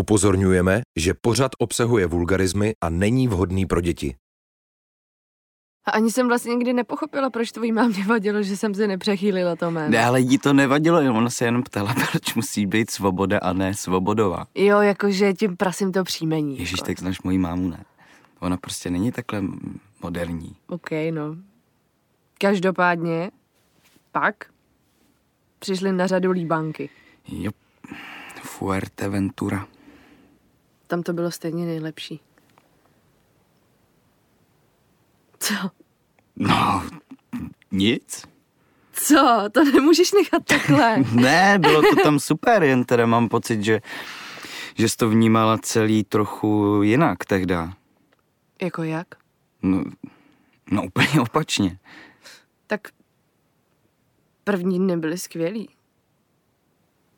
Upozorňujeme, že pořad obsahuje vulgarizmy a není vhodný pro děti. A ani jsem vlastně nikdy nepochopila, proč tvojí mámě vadilo, že jsem se nepřechýlila to jméno. Ne, ale jí to nevadilo, ona se jenom ptala, proč musí být svoboda a ne svobodová. Jo, jakože tím prasím to příjmení. Ježíš, jako. tak znáš moji mámu, ne? Ona prostě není takhle moderní. OK, no. Každopádně, pak přišly na řadu líbánky. Jo, Fuerteventura. Tam to bylo stejně nejlepší. Co? No, nic. Co? To nemůžeš nechat takhle. Ne, bylo to tam super, jen teda mám pocit, že, že jsi to vnímala celý trochu jinak tehda. jako jak? No, no úplně opačně. Tak první dny byly skvělý.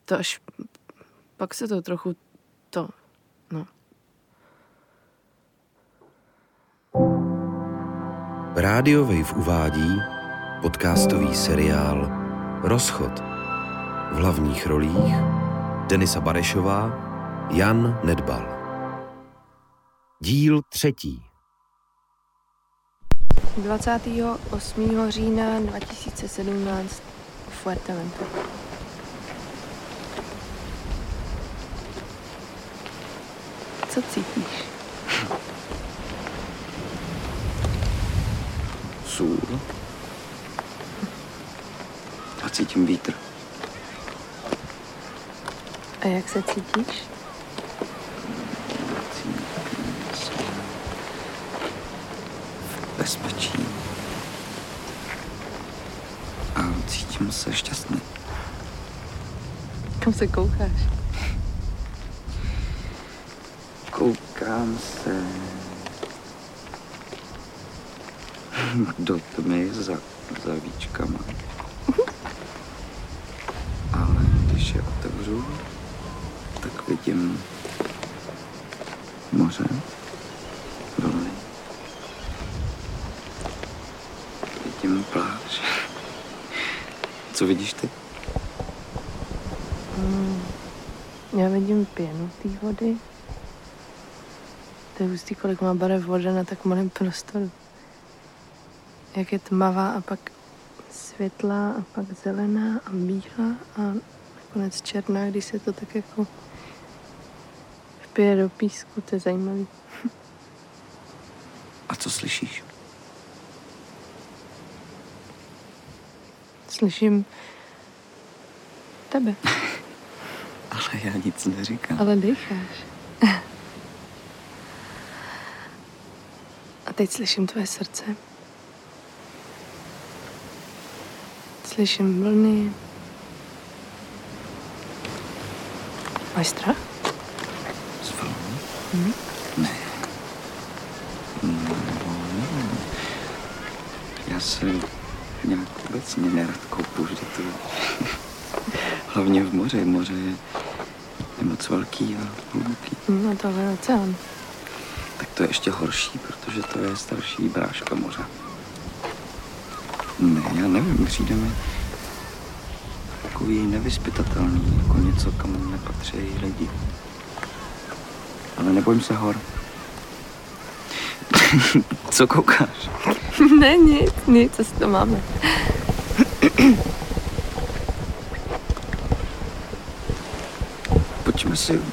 To až pak se to trochu Rádio Wave uvádí podcastový seriál Rozchod. V hlavních rolích Denisa Barešová, Jan Nedbal. Díl třetí. 28. října 2017 v Fuerteventura. Co cítíš? Sůl. A cítím vítr. A jak se cítíš? Bezpečí. A cítím se šťastný. Kam se koukáš? Koukám se do tmy za, za víčkama. Ale když je otevřu, tak vidím moře, vlny. Vidím pláž. Co vidíš ty? Já vidím pěnu té vody. To je hustý, kolik má barev voda na tak malém prostoru. Jak je tmavá a pak světlá a pak zelená a bílá a nakonec černá, když se to tak jako vpije do písku, to je zajímavý. A co slyšíš? Slyším tebe, Ale já nic neříkám. ale dýcháš. A teď slyším tvoje srdce. Slyším vlny. Máš strach? Z vln? Ne. No, nevím. Já se nějak obecně nerad koupu vždy to. Hlavně v moři. Moře je, je moc velký a hluboký. No tohle je oceán. Tak to je ještě horší, protože to je starší bráška moře. Ne, já nevím, přijde mi takový nevyspytatelný, jako něco, kam nepatří lidi. Ale nebojím se hor. Co koukáš? ne, nic, nic, co si to máme. Pojďme si...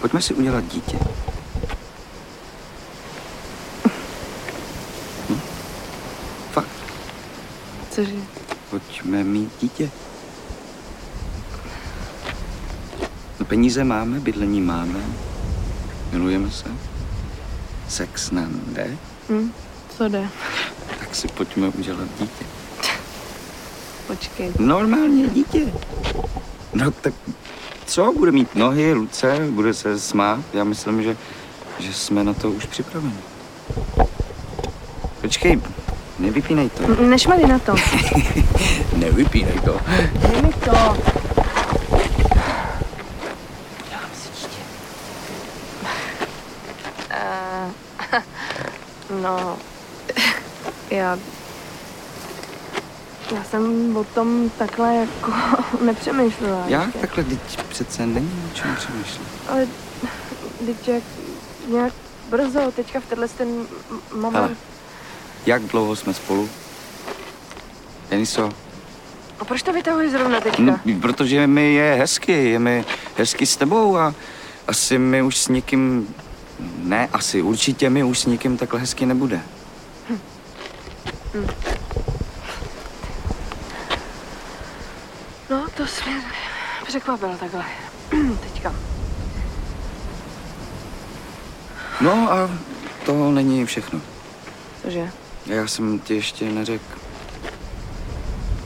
Pojďme si udělat dítě. Hm? Fakt, Cože? Pojďme mít dítě. No peníze máme, bydlení máme, milujeme se, sex nám jde, Hm, co jde? tak si pojďme udělat dítě. Počkej. Normálně dítě. No tak co, bude mít nohy, ruce, bude se smát. Já myslím, že, že jsme na to už připraveni. Počkej, nevypínej to. N- Nešmali na to. Nevypínej to. Dej mi to. Dělám si dítě. Uh, no, já Já jsem o tom takhle jako nepřemýšlela. Jak ještě. takhle, teď přece není o čem přemýšlet. Ale teď jak nějak brzo, teďka v tenhle ten moment. Hele. Jak dlouho jsme spolu? Deniso, A proč to vytahuješ zrovna teďka? no, protože mi je hezky, je mi hezky s tebou a asi mi už s nikým, ne asi, určitě mi už s nikým takhle hezky nebude. No, to jsi mě překvapil takhle. teďka. No a to není všechno. Cože? Já jsem ti ještě neřekl.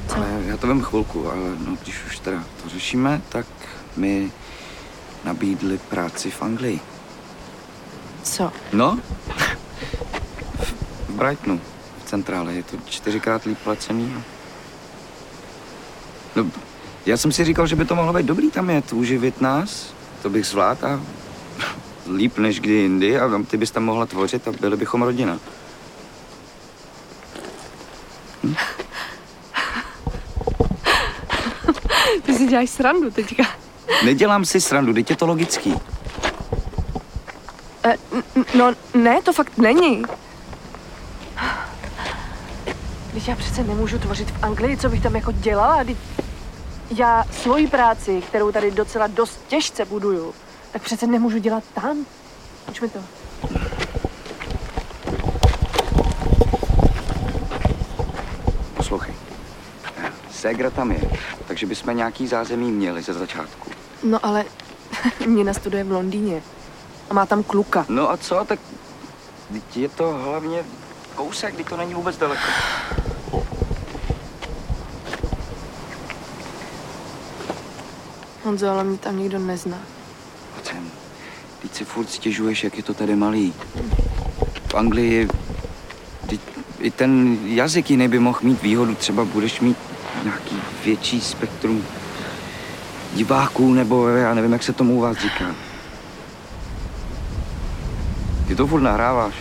Co? Ale já to vím chvilku, ale no, když už teda to řešíme, tak mi nabídli práci v Anglii. Co? No, v Brightonu, v centrále, je to čtyřikrát líp placený. No, já jsem si říkal, že by to mohlo být dobrý tam jet, uživit nás, to bych zvládl a líp než kdy jindy a ty bys tam mohla tvořit a byli bychom rodina. Děláš srandu teďka. Nedělám si srandu, teď je to logický. E, no, ne, to fakt není. Když já přece nemůžu tvořit v Anglii, co bych tam jako dělala? Teď já svoji práci, kterou tady docela dost těžce buduju, tak přece nemůžu dělat tam. Uč mi to. Poslouchej. Ségra tam je, takže bychom nějaký zázemí měli ze začátku. No ale Nina studuje v Londýně a má tam kluka. No a co, tak je to hlavně kousek, kdy to není vůbec daleko. Honzo, ale mě tam nikdo nezná. Pojď teď si furt stěžuješ, jak je to tady malý. V Anglii i ten jazyk jiný by mohl mít výhodu. Třeba budeš mít nějaký větší spektrum diváků, nebo já nevím, jak se tomu u vás říká. Ty to furt nahráváš.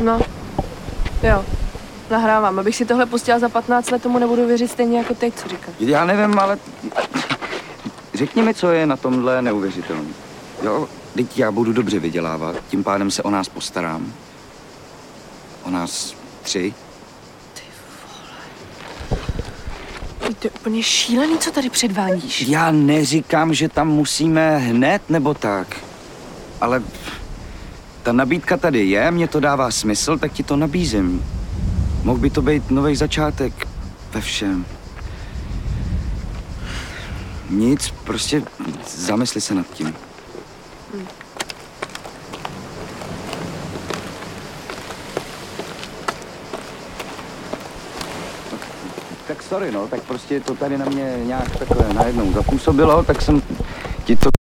No, jo, nahrávám. Abych si tohle pustila za 15 let, tomu nebudu věřit stejně jako teď, co říkáš. Já nevím, ale řekni mi, co je na tomhle neuvěřitelné. Jo, teď já budu dobře vydělávat, tím pádem se o nás postarám. O nás tři. To je úplně šílený, co tady předvádíš. Já neříkám, že tam musíme hned nebo tak, ale ta nabídka tady je, mě to dává smysl, tak ti to nabízím. Mohl by to být nový začátek ve všem. Nic, prostě zamysli se nad tím. Tak sorry, no, tak prostě to tady na mě nějak takhle najednou zapůsobilo, tak jsem ti to...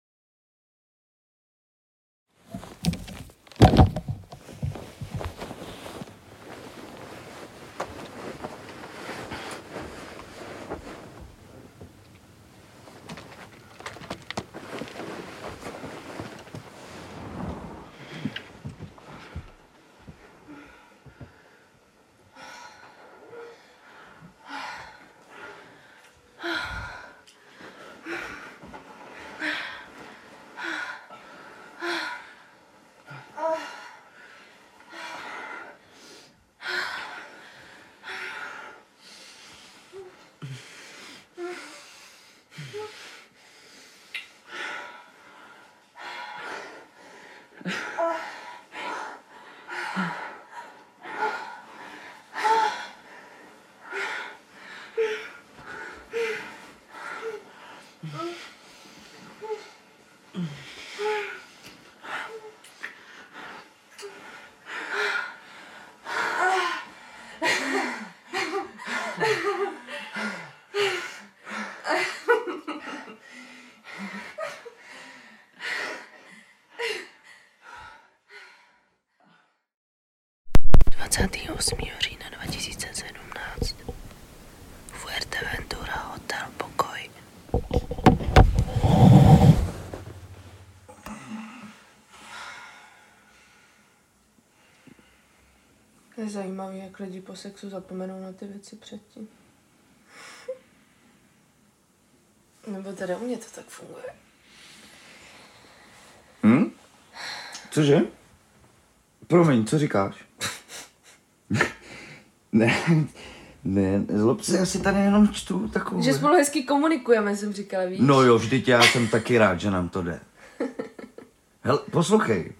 28. října 2017 Fuerteventura Hotel Pokoj Je zajímavé, jak lidi po sexu zapomenou na ty věci předtím. Nebo teda u mě to tak funguje. Hmm? Cože? Promiň, co říkáš? Ne, ne, zlob se, já si tady jenom čtu takovou... Že spolu hezky komunikujeme, jsem říkala, víš? No jo, vždyť já jsem taky rád, že nám to jde. Hel, poslouchej.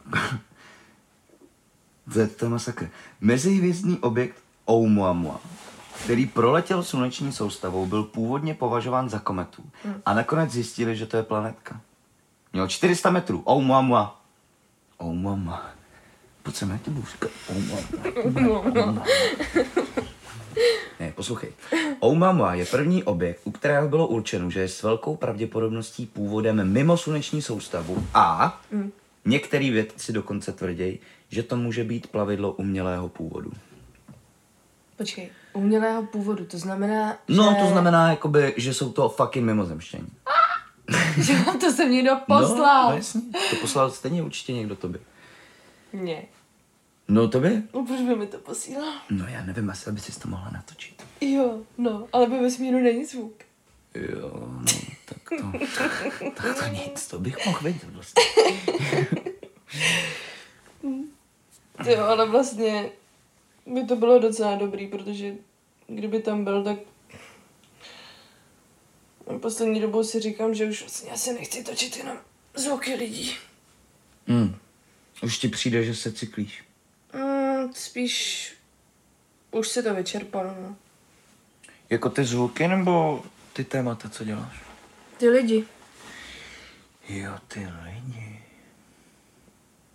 to je, to masakr. Mezihvězdný objekt Oumuamua, který proletěl sluneční soustavou, byl původně považován za kometu. A nakonec zjistili, že to je planetka. Měl 400 metrů. Oumuamua. Oumuamua. Pojď sem, já říkat. Oumuamua. Ne, poslouchej. Oumuamua je první objekt, u kterého bylo určeno, že je s velkou pravděpodobností původem mimo sluneční soustavu a mm. některý vědci dokonce tvrdí, že to může být plavidlo umělého původu. Počkej, umělého původu, to znamená, No, že... to znamená, jakoby, že jsou to fucking mimozemštění. že vám to jsem někdo poslal. No, jasně. To poslal stejně určitě někdo tobě. Ne. No, tobě? No, proč by mi to posílal? No, já nevím, asi by si to mohla natočit. Jo, no, ale ve vesmíru není zvuk. Jo, no, tak to, tak to nic, to bych mohl vědět vlastně. Jo, ale vlastně by to bylo docela dobrý, protože kdyby tam byl, tak poslední dobou si říkám, že už vlastně asi nechci točit jenom zvuky lidí. Hmm. Už ti přijde, že se cyklíš. Spíš už se to vyčerpalo, no. Jako ty zvuky nebo ty témata, co děláš? Ty lidi, Jo, ty lidi.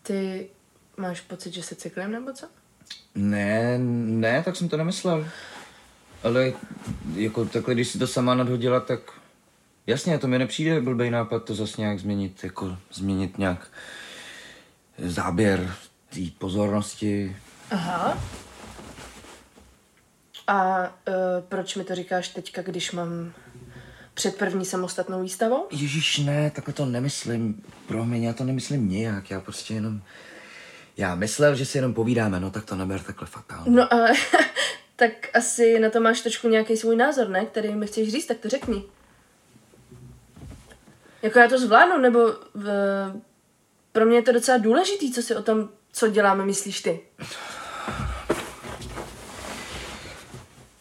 ty máš pocit, že se cyklím nebo co? Ne, ne, tak jsem to nemyslel. Ale jako takhle, když si to sama nadhodila, tak jasně, to mi nepřijde blbej nápad to zase nějak změnit, jako změnit nějak záběr té pozornosti. Aha. A uh, proč mi to říkáš teďka, když mám před první samostatnou výstavou? Ježíš, ne, takhle to nemyslím. Promiň, já to nemyslím nějak, já prostě jenom... Já myslel, že si jenom povídáme, no tak to neber takhle fatálně. No ale tak asi na to máš trošku nějaký svůj názor, ne? Který mi chceš říct, tak to řekni. Jako já to zvládnu, nebo v, pro mě je to docela důležitý, co si o tom, co děláme, myslíš ty.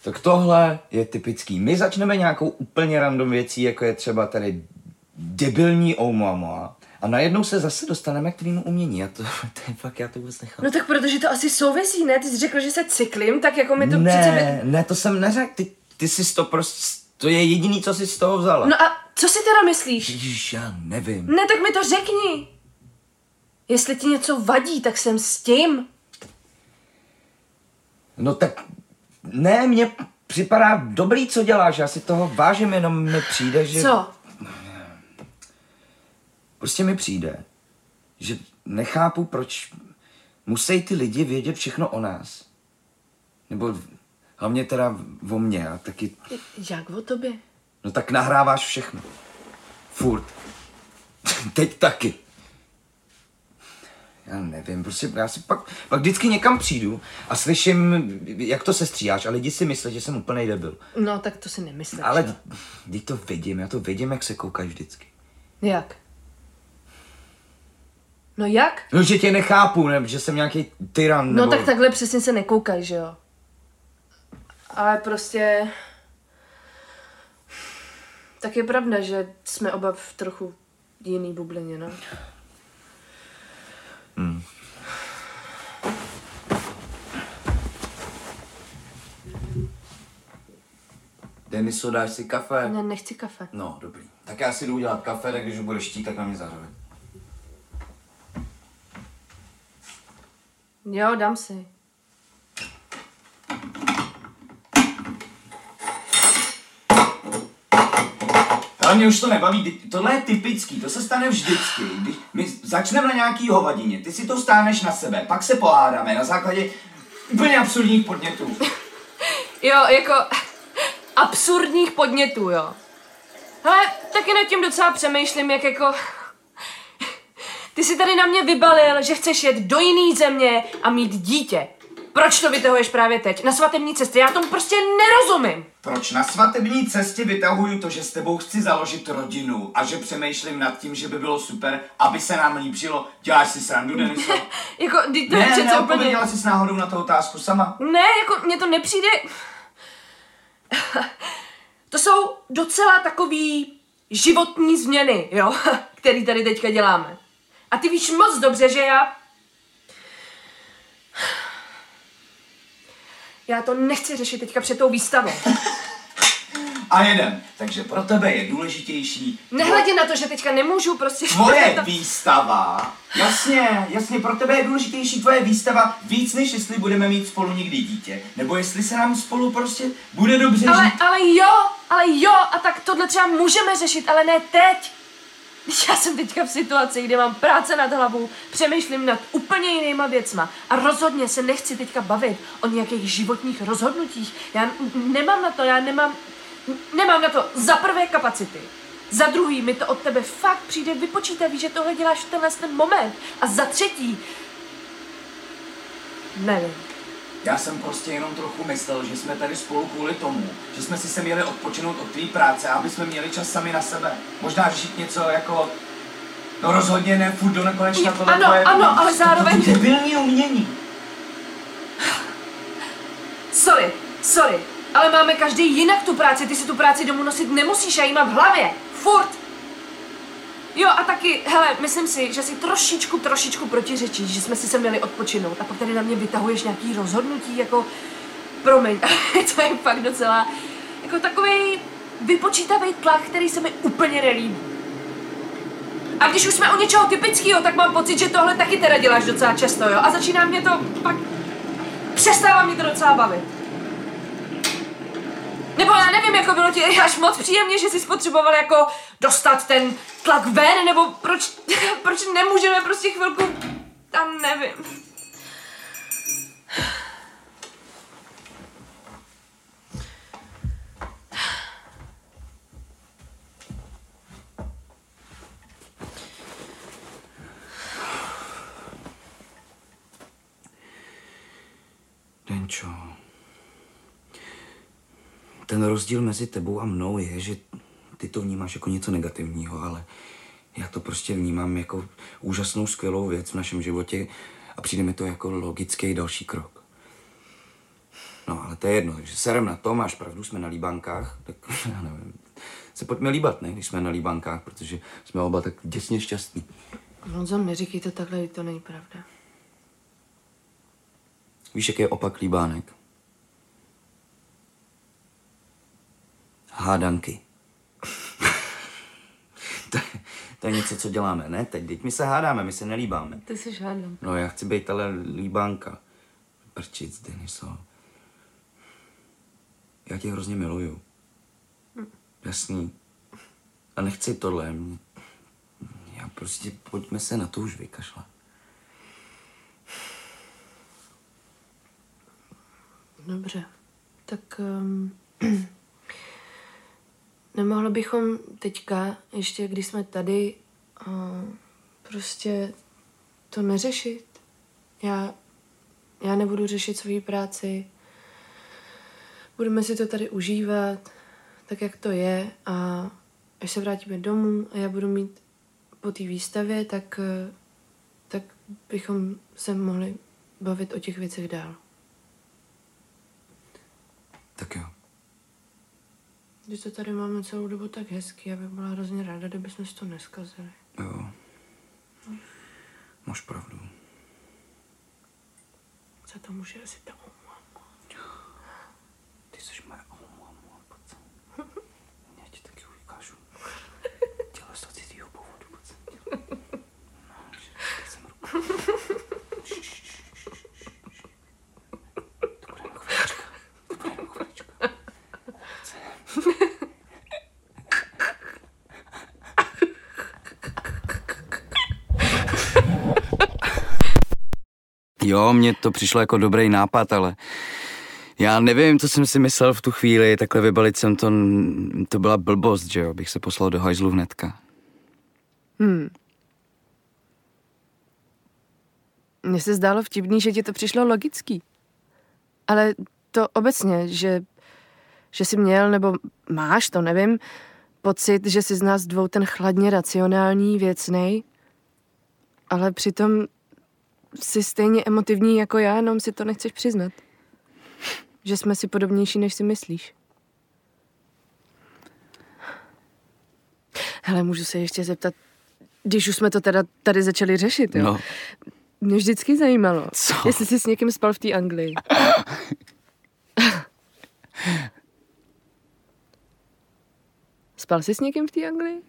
Tak tohle je typický. My začneme nějakou úplně random věcí, jako je třeba tady debilní Oumuamua. A najednou se zase dostaneme k tvýmu umění. A to, to je fakt, já to vůbec nechápu. No tak protože to asi souvisí, ne? Ty jsi řekl, že se cyklím, tak jako mi to ne, přece... ne, to jsem neřekl. Ty, ty jsi to prostě, to je jediný, co jsi z toho vzala. No a co si teda myslíš? Ježíš, já nevím. Ne, tak mi to řekni. Jestli ti něco vadí, tak jsem s tím. No tak, ne, mně připadá dobrý, co děláš. Já si toho vážím, jenom mi přijde, že... Co? Prostě mi přijde, že nechápu, proč musí ty lidi vědět všechno o nás. Nebo hlavně teda o mně a taky, Jak o tobě? no tak nahráváš všechno. Furt. Teď taky. Já nevím, prostě já si pak, pak vždycky někam přijdu a slyším, jak to se stříháš a lidi si myslí, že jsem úplnej debil. No, tak to si nemyslíš. Ale jo. teď to vidím, já to vidím, jak se koukáš vždycky. Jak? No jak? No, že tě nechápu, ne, že jsem nějaký tyran, No nebo... tak takhle přesně se nekoukaj, že jo? Ale prostě... Tak je pravda, že jsme oba v trochu jiný bublině, no. Deniso, dáš si kafe? Ne, nechci kafe. No, dobrý. Tak já si jdu udělat kafe, tak když ho budeš štít, tak na mě zařve. Jo, dám si. Ale mě už to nebaví, tohle je typický, to se stane vždycky. Když my začneme na nějaký hovadině, ty si to stáneš na sebe, pak se pohádáme na základě úplně absurdních podnětů. Jo, jako absurdních podnětů, jo. Hele, taky nad tím docela přemýšlím, jak jako... Ty si tady na mě vybalil, že chceš jet do jiný země a mít dítě. Proč to vytahuješ právě teď, na svatební cestě, já tomu prostě nerozumím. Proč na svatební cestě vytahuju to, že s tebou chci založit rodinu a že přemýšlím nad tím, že by bylo super, aby se nám líbilo. Děláš si srandu, Deniso? Jako, teď to je ne, přece úplně... neodpověděla jsi s náhodou na tu otázku sama. Ne, jako mně to nepřijde... To jsou docela takový životní změny, jo, který tady teďka děláme. A ty víš moc dobře, že já... Já to nechci řešit teďka před tou výstavou. A jeden. Takže pro tebe je důležitější Nehledě na to, že teďka nemůžu prostě... tvoje výstava. Jasně, jasně, pro tebe je důležitější tvoje výstava víc, než jestli budeme mít spolu někdy dítě. Nebo jestli se nám spolu prostě bude dobře Ale, žít. ale jo, ale jo, a tak tohle třeba můžeme řešit, ale ne teď. Já jsem teďka v situaci, kde mám práce nad hlavou, přemýšlím nad úplně jinýma věcma a rozhodně se nechci teďka bavit o nějakých životních rozhodnutích. Já nemám na to, já nemám, nemám na to za prvé kapacity. Za druhý, mi to od tebe fakt přijde vypočítavý, že tohle děláš v tenhle ten moment. A za třetí, nevím. Já jsem prostě jenom trochu myslel, že jsme tady spolu kvůli tomu, že jsme si se měli odpočinout od té práce, aby jsme měli čas sami na sebe. Možná řešit něco jako, no rozhodně ne furt do nekonečna tohle Ano, tvoje- ano, ale zároveň- To debilní umění. Sorry, sorry, ale máme každý jinak tu práci, ty si tu práci domů nosit nemusíš, já ji mám v hlavě, furt. Jo a taky, hele, myslím si, že si trošičku, trošičku protiřečíš, že jsme si se měli odpočinout a pak tady na mě vytahuješ nějaký rozhodnutí, jako, promiň, to je fakt docela, jako takový vypočítavý tlak, který se mi úplně nelíbí. A když už jsme u něčeho typického, tak mám pocit, že tohle taky teda děláš docela často, jo? A začíná mě to pak... Přestává mě to docela bavit. Nebo já nevím, jako bylo ti až moc příjemně, že jsi spotřeboval jako dostat ten tlak ven, nebo proč, proč nemůžeme prostě chvilku, tam nevím. Denčo, ten rozdíl mezi tebou a mnou je, že ty to vnímáš jako něco negativního, ale já to prostě vnímám jako úžasnou, skvělou věc v našem životě a přijde mi to jako logický další krok. No, ale to je jedno, takže serem na to, máš pravdu, jsme na líbánkách, tak já nevím, se pojďme líbat, ne, když jsme na líbánkách, protože jsme oba tak děsně šťastní. No co, neříkej to takhle, to není pravda. Víš, jaký je opak líbánek? Hádanky. to, je, to je něco, co děláme, ne? Teď, teď my se hádáme, my se nelíbáme. Ty jsi žádný. No, já chci být ale líbánka. Prčic, Deniso. Já tě hrozně miluju. Jasný. A nechci tohle. Já prostě, pojďme se na to už vykašlat. Dobře, tak um, nemohli bychom teďka, ještě když jsme tady, uh, prostě to neřešit. Já, já nebudu řešit svoji práci, budeme si to tady užívat, tak jak to je a až se vrátíme domů a já budu mít po té výstavě, tak, eh, tak bychom se mohli bavit o těch věcech dál. Tak jo. Když to tady máme celou dobu tak hezky, já bych byla hrozně ráda, kdybychom si to neskazili. Jo. Máš pravdu. Za to může asi ta omluva. Ty jsi moje omluva, pojď sem. Já ti taky ukážu. Dělej to cizího původu, pojď sem. No, že- teď jsem ruku. Šš, šš, šš, šš, šš. To bude jenom chvilička. To bude jenom chvilička. Pojď sem. Jo, mně to přišlo jako dobrý nápad, ale já nevím, co jsem si myslel v tu chvíli, takhle vybalit jsem to, to byla blbost, že jo, bych se poslal do hajzlu hnedka. Mně se zdálo vtipný, že ti to přišlo logický. Ale to obecně, že, že jsi měl, nebo máš, to nevím, pocit, že jsi z nás dvou ten chladně racionální, věcnej, ale přitom jsi stejně emotivní jako já, jenom si to nechceš přiznat. Že jsme si podobnější, než si myslíš. Hele, můžu se ještě zeptat, když už jsme to teda tady začali řešit, jo? No, Mě vždycky zajímalo, Co? jestli jsi s někým spal v té Anglii. spal jsi s někým v té Anglii?